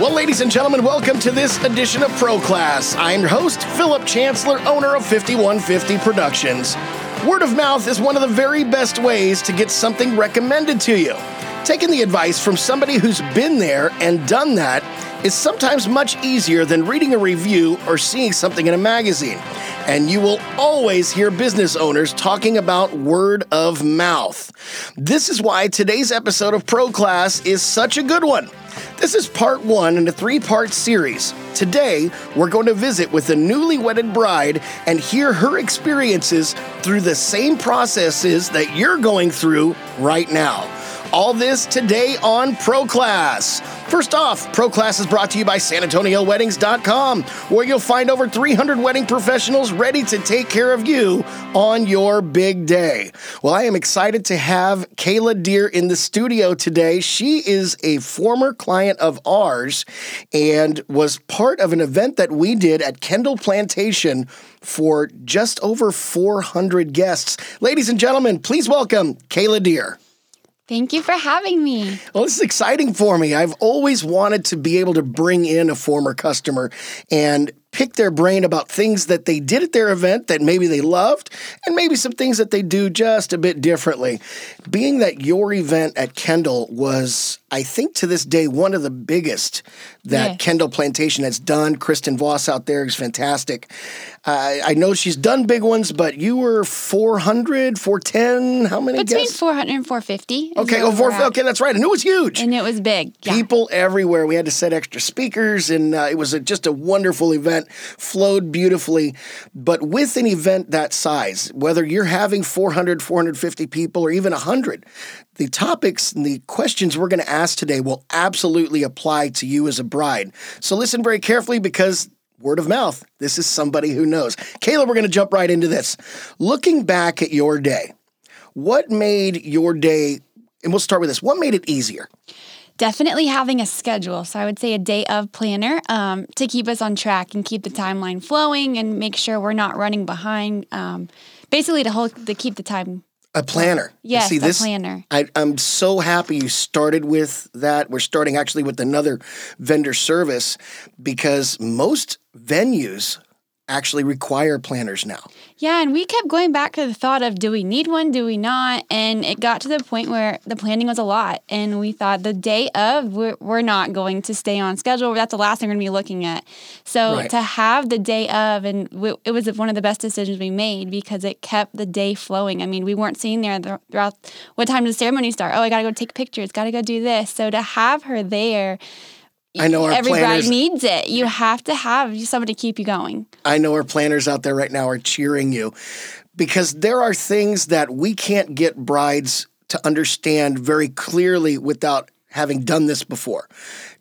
Well, ladies and gentlemen, welcome to this edition of Pro Class. I'm your host, Philip Chancellor, owner of 5150 Productions. Word of mouth is one of the very best ways to get something recommended to you. Taking the advice from somebody who's been there and done that is sometimes much easier than reading a review or seeing something in a magazine. And you will always hear business owners talking about word of mouth. This is why today's episode of Pro Class is such a good one. This is part one in a three part series. Today, we're going to visit with a newly wedded bride and hear her experiences through the same processes that you're going through right now. All this today on Pro Class. First off, Pro Class is brought to you by SanAntonioWeddings.com, where you'll find over 300 wedding professionals ready to take care of you on your big day. Well, I am excited to have Kayla Deer in the studio today. She is a former client of ours and was part of an event that we did at Kendall Plantation for just over 400 guests. Ladies and gentlemen, please welcome Kayla Deer. Thank you for having me. Well, this is exciting for me. I've always wanted to be able to bring in a former customer and pick their brain about things that they did at their event that maybe they loved and maybe some things that they do just a bit differently. Being that your event at Kendall was, I think to this day, one of the biggest that yes. Kendall Plantation has done. Kristen Voss out there is fantastic. Uh, I know she's done big ones, but you were 400, 410, how many Between guests? 400 and 450. Okay, oh, four, okay, that's right. And it was huge. And it was big. Yeah. People everywhere. We had to set extra speakers, and uh, it was a, just a wonderful event event flowed beautifully. But with an event that size, whether you're having 400, 450 people, or even 100, the topics and the questions we're going to ask today will absolutely apply to you as a bride. So listen very carefully because word of mouth, this is somebody who knows. Kayla, we're going to jump right into this. Looking back at your day, what made your day, and we'll start with this, what made it easier? definitely having a schedule. So I would say a day of planner um, to keep us on track and keep the timeline flowing and make sure we're not running behind. Um, basically, to hold to keep the time. A planner. Yes, See, this, a planner. I, I'm so happy you started with that. We're starting actually with another vendor service because most venues actually require planners now. Yeah, and we kept going back to the thought of do we need one, do we not? And it got to the point where the planning was a lot. And we thought the day of, we're, we're not going to stay on schedule. That's the last thing we're going to be looking at. So right. to have the day of, and we, it was one of the best decisions we made because it kept the day flowing. I mean, we weren't sitting there throughout what time does the ceremony start? Oh, I got to go take pictures, got to go do this. So to have her there, I know our every planners, bride needs it. You have to have somebody to keep you going. I know our planners out there right now are cheering you because there are things that we can't get brides to understand very clearly without having done this before.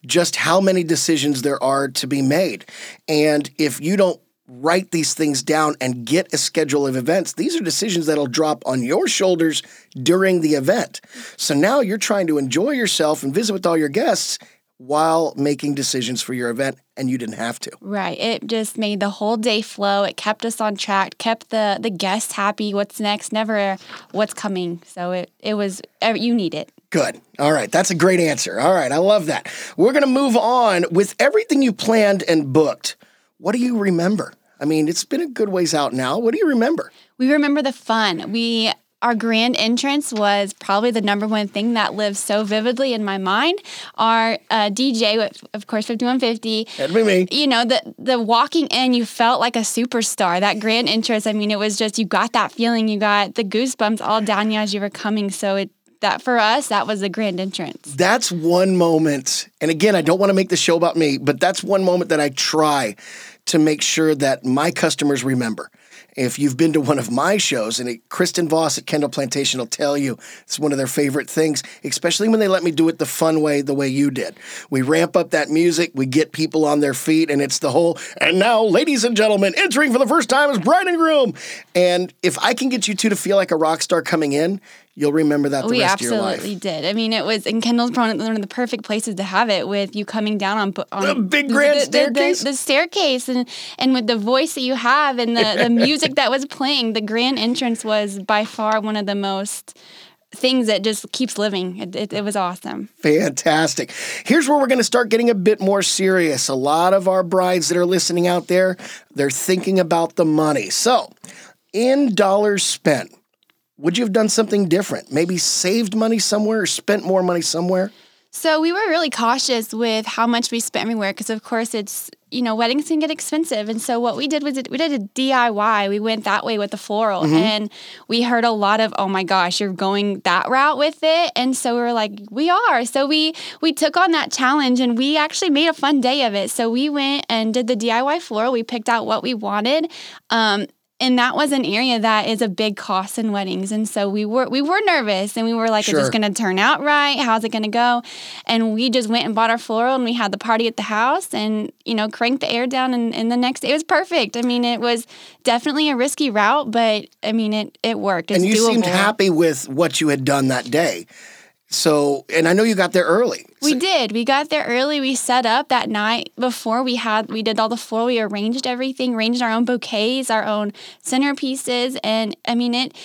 Just how many decisions there are to be made. And if you don't write these things down and get a schedule of events, these are decisions that'll drop on your shoulders during the event. So now you're trying to enjoy yourself and visit with all your guests while making decisions for your event and you didn't have to. Right. It just made the whole day flow. It kept us on track, kept the the guests happy, what's next, never what's coming. So it it was uh, you need it. Good. All right. That's a great answer. All right. I love that. We're going to move on with everything you planned and booked. What do you remember? I mean, it's been a good ways out now. What do you remember? We remember the fun. We our grand entrance was probably the number one thing that lives so vividly in my mind. Our uh, DJ, of course, 5150. That'd be me. You know, the, the walking in, you felt like a superstar. That grand entrance, I mean, it was just, you got that feeling, you got the goosebumps all down you as you were coming. So it, that for us, that was the grand entrance. That's one moment. And again, I don't want to make the show about me, but that's one moment that I try to make sure that my customers remember. If you've been to one of my shows, and it, Kristen Voss at Kendall Plantation will tell you it's one of their favorite things, especially when they let me do it the fun way, the way you did. We ramp up that music, we get people on their feet, and it's the whole, and now, ladies and gentlemen, entering for the first time is bride and groom. And if I can get you two to feel like a rock star coming in, you'll remember that the we rest of your life. absolutely did. I mean, it was in Kendall's probably one of the perfect places to have it with you coming down on, on the big grand the, staircase, the, the, the, staircase, and and with the voice that you have and the, the music that was playing. The grand entrance was by far one of the most things that just keeps living. It, it, it was awesome. Fantastic. Here's where we're going to start getting a bit more serious. A lot of our brides that are listening out there, they're thinking about the money. So, in dollars spent, would you have done something different? Maybe saved money somewhere or spent more money somewhere? So we were really cautious with how much we spent everywhere because, of course, it's you know weddings can get expensive, and so what we did was we did a DIY. We went that way with the floral, mm-hmm. and we heard a lot of, "Oh my gosh, you're going that route with it," and so we were like, "We are." So we we took on that challenge, and we actually made a fun day of it. So we went and did the DIY floral. We picked out what we wanted. Um, and that was an area that is a big cost in weddings. And so we were we were nervous and we were like sure. is this going to turn out right? How's it going to go? And we just went and bought our floral and we had the party at the house and you know cranked the air down and, and the next day it was perfect. I mean it was definitely a risky route but i mean it it worked. It's and you doable. seemed happy with what you had done that day so, and I know you got there early. We did. We got there early. We set up that night before we had we did all the floor. We arranged everything, arranged our own bouquets, our own centerpieces, and I mean it.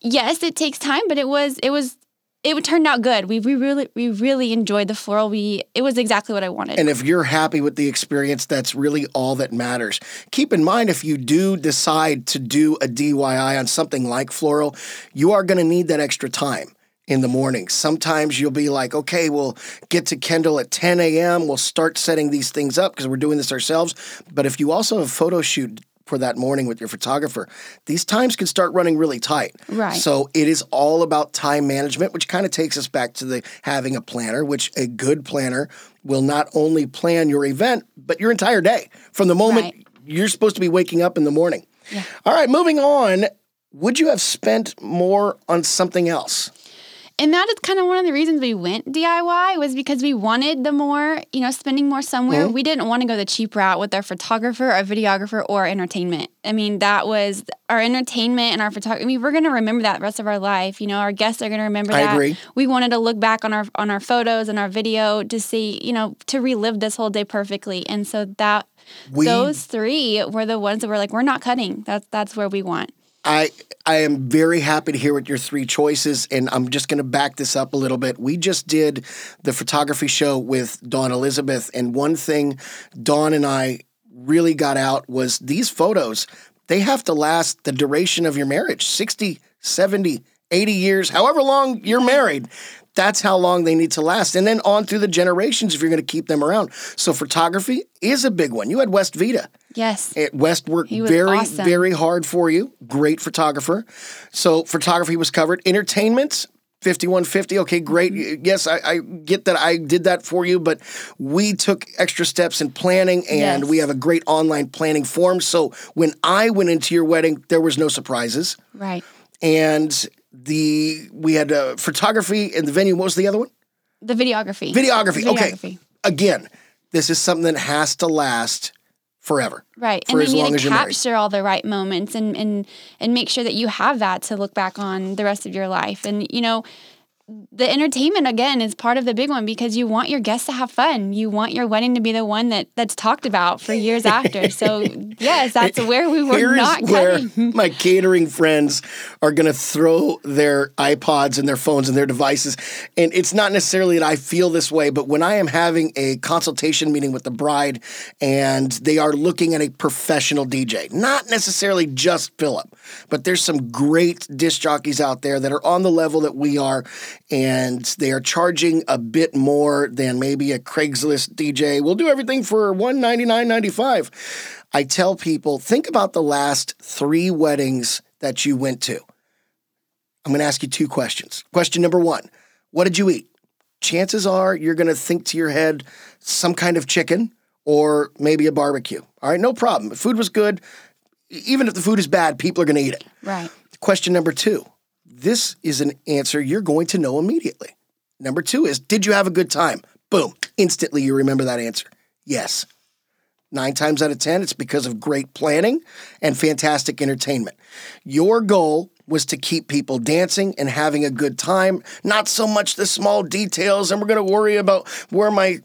Yes, it takes time, but it was it was it turned out good. We, we really we really enjoyed the floral. We it was exactly what I wanted. And if you're happy with the experience, that's really all that matters. Keep in mind if you do decide to do a DIY on something like floral, you are going to need that extra time in the morning. Sometimes you'll be like, okay, we'll get to Kendall at 10 a.m. We'll start setting these things up because we're doing this ourselves. But if you also have a photo shoot for that morning with your photographer, these times can start running really tight. Right. So it is all about time management, which kind of takes us back to the having a planner, which a good planner will not only plan your event, but your entire day from the moment right. you're supposed to be waking up in the morning. Yeah. All right, moving on. Would you have spent more on something else? And that is kind of one of the reasons we went DIY was because we wanted the more, you know, spending more somewhere. Mm-hmm. We didn't want to go the cheap route with our photographer, our videographer, or entertainment. I mean, that was our entertainment and our photography. I mean, we're going to remember that the rest of our life. You know, our guests are going to remember I that. Agree. We wanted to look back on our on our photos and our video to see, you know, to relive this whole day perfectly. And so that we, those three were the ones that were like, we're not cutting. That's that's where we want. I I am very happy to hear what your three choices, and I'm just going to back this up a little bit. We just did the photography show with Dawn Elizabeth, and one thing Dawn and I really got out was these photos. They have to last the duration of your marriage 60, 70, 80 years, however long you're married. That's how long they need to last. And then on through the generations if you're going to keep them around. So photography is a big one. You had West Vita. Yes. It, West worked very, awesome. very hard for you. Great photographer. So photography was covered. Entertainment, 5150 okay great mm-hmm. yes I, I, get that i did that for you but we took extra steps in planning and yes. we have a great online planning form so when i went into your wedding there was no surprises right and the we had uh, photography in the venue. What was the other one? The videography. Videography. videography. Okay. Again, this is something that has to last forever. Right. For and you need to capture all the right moments and, and and make sure that you have that to look back on the rest of your life. And you know, the entertainment again is part of the big one because you want your guests to have fun. You want your wedding to be the one that that's talked about for years after. So yes, that's where we were Here not where my catering friends are going to throw their iPods and their phones and their devices. And it's not necessarily that I feel this way, but when I am having a consultation meeting with the bride and they are looking at a professional DJ, not necessarily just Philip, but there's some great disc jockeys out there that are on the level that we are and they are charging a bit more than maybe a Craigslist DJ. We'll do everything for $199.95. I tell people, think about the last three weddings that you went to. I'm going to ask you two questions. Question number one What did you eat? Chances are you're going to think to your head some kind of chicken or maybe a barbecue. All right, no problem. If food was good, even if the food is bad, people are going to eat it. Right. Question number two this is an answer you're going to know immediately. Number two is, did you have a good time? Boom. Instantly, you remember that answer. Yes. Nine times out of 10, it's because of great planning and fantastic entertainment. Your goal was to keep people dancing and having a good time, not so much the small details. And we're going to worry about where my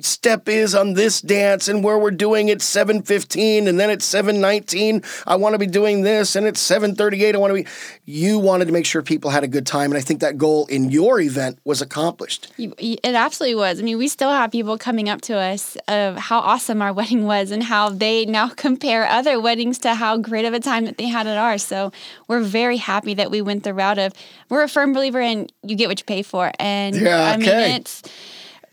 step is on this dance and where we're doing it 7:15 and then it's 7:19. I want to be doing this and it's 7:38. I want to be. You wanted to make sure people had a good time, and I think that goal in your event was accomplished. It absolutely was. I mean, we still have people coming up to us of how awesome our wedding was and how they now compare other weddings to how great of a time that they had at ours. So we're very happy that we went the route of we're a firm believer in you get what you pay for, and yeah, I mean it's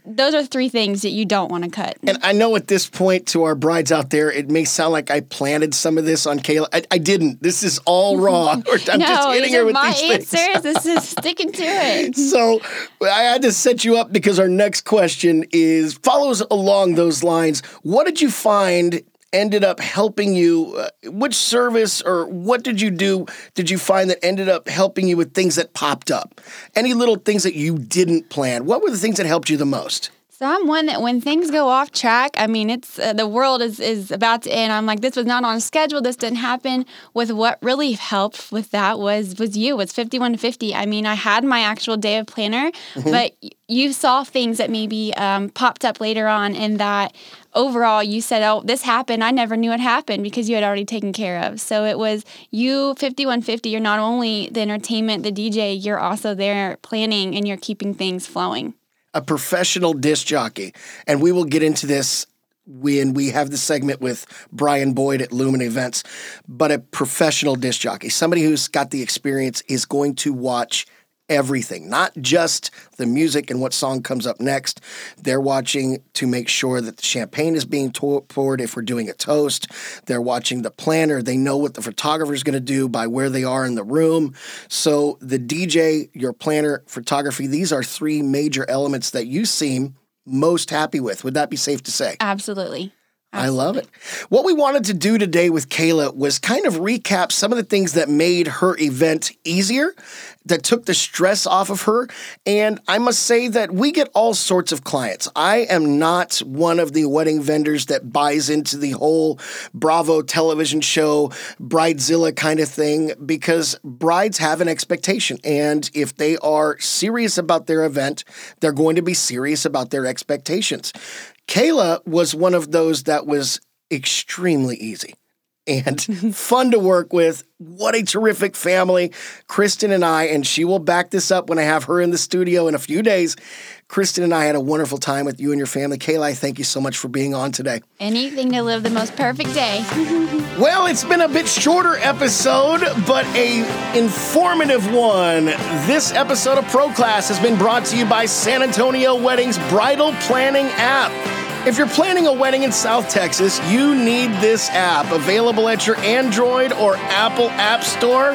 those are three things that you don't want to cut. And I know at this point, to our brides out there, it may sound like I planted some of this on Kayla. I, I didn't. This is all wrong. I'm no, just hitting her with my these answers. things. this is sticking to it. So I had to set you up because our next question is follows along those lines. What did you find ended up helping you? Uh, which service or what did you do? Did you find that ended up helping you with things that popped up? Any little things that you didn't plan? What were the things that helped you the most? So I'm one that when things go off track, I mean, it's uh, the world is is about to end. I'm like, this was not on schedule. This didn't happen. With what really helped with that was was you. Was 5150. I mean, I had my actual day of planner, Mm-hmm. but you saw things that maybe um, popped up later on, and that overall you said, "Oh, this happened. I never knew it happened because you had already taken care of." So it was you 5150. You're not only the entertainment, the DJ. You're also there planning and you're keeping things flowing. A professional disc jockey, and we will get into this when we have the segment with Brian Boyd at Lumen Events. But a professional disc jockey, somebody who's got the experience, is going to watch everything, not just the music and what song comes up next. They're watching to make sure that the champagne is being poured if we're doing a toast. They're watching the planner. They know what the photographer is going to do by where they are in the room. So the DJ, your planner, photography, these are three major elements that you seem most happy with. Would that be safe to say? Absolutely. I love it. What we wanted to do today with Kayla was kind of recap some of the things that made her event easier, that took the stress off of her. And I must say that we get all sorts of clients. I am not one of the wedding vendors that buys into the whole Bravo television show, Bridezilla kind of thing, because brides have an expectation. And if they are serious about their event, they're going to be serious about their expectations. Kayla was one of those that was extremely easy and fun to work with. What a terrific family. Kristen and I, and she will back this up when I have her in the studio in a few days. Kristen and I had a wonderful time with you and your family. Kayla, thank you so much for being on today. Anything to live the most perfect day. Well, it's been a bit shorter episode, but a informative one. This episode of Pro Class has been brought to you by San Antonio Weddings Bridal Planning app. If you're planning a wedding in South Texas, you need this app available at your Android or Apple App Store.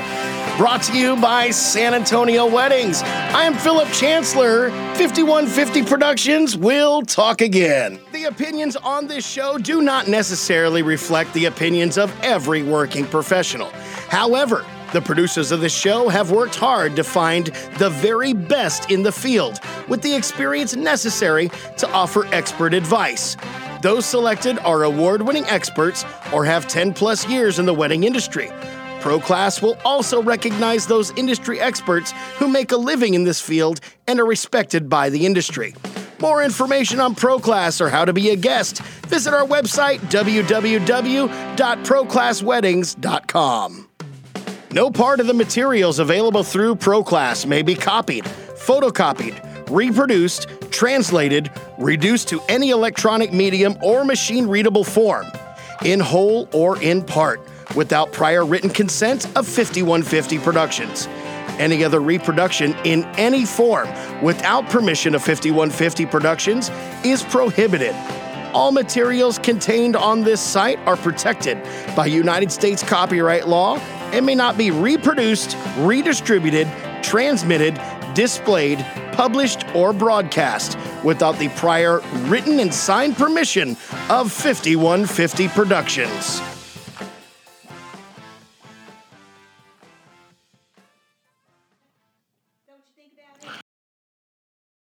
Brought to you by San Antonio Weddings. I am Philip Chancellor, 5150 Productions. We'll talk again. The opinions on this show do not necessarily reflect the opinions of every working professional. However, the producers of the show have worked hard to find the very best in the field with the experience necessary to offer expert advice. Those selected are award winning experts or have 10 plus years in the wedding industry. ProClass will also recognize those industry experts who make a living in this field and are respected by the industry. More information on ProClass or how to be a guest, visit our website www.proclassweddings.com. No part of the materials available through ProClass may be copied, photocopied, reproduced, translated, reduced to any electronic medium or machine readable form, in whole or in part, without prior written consent of 5150 Productions. Any other reproduction in any form without permission of 5150 Productions is prohibited. All materials contained on this site are protected by United States copyright law and may not be reproduced, redistributed, transmitted, displayed, published, or broadcast without the prior written and signed permission of 5150 Productions.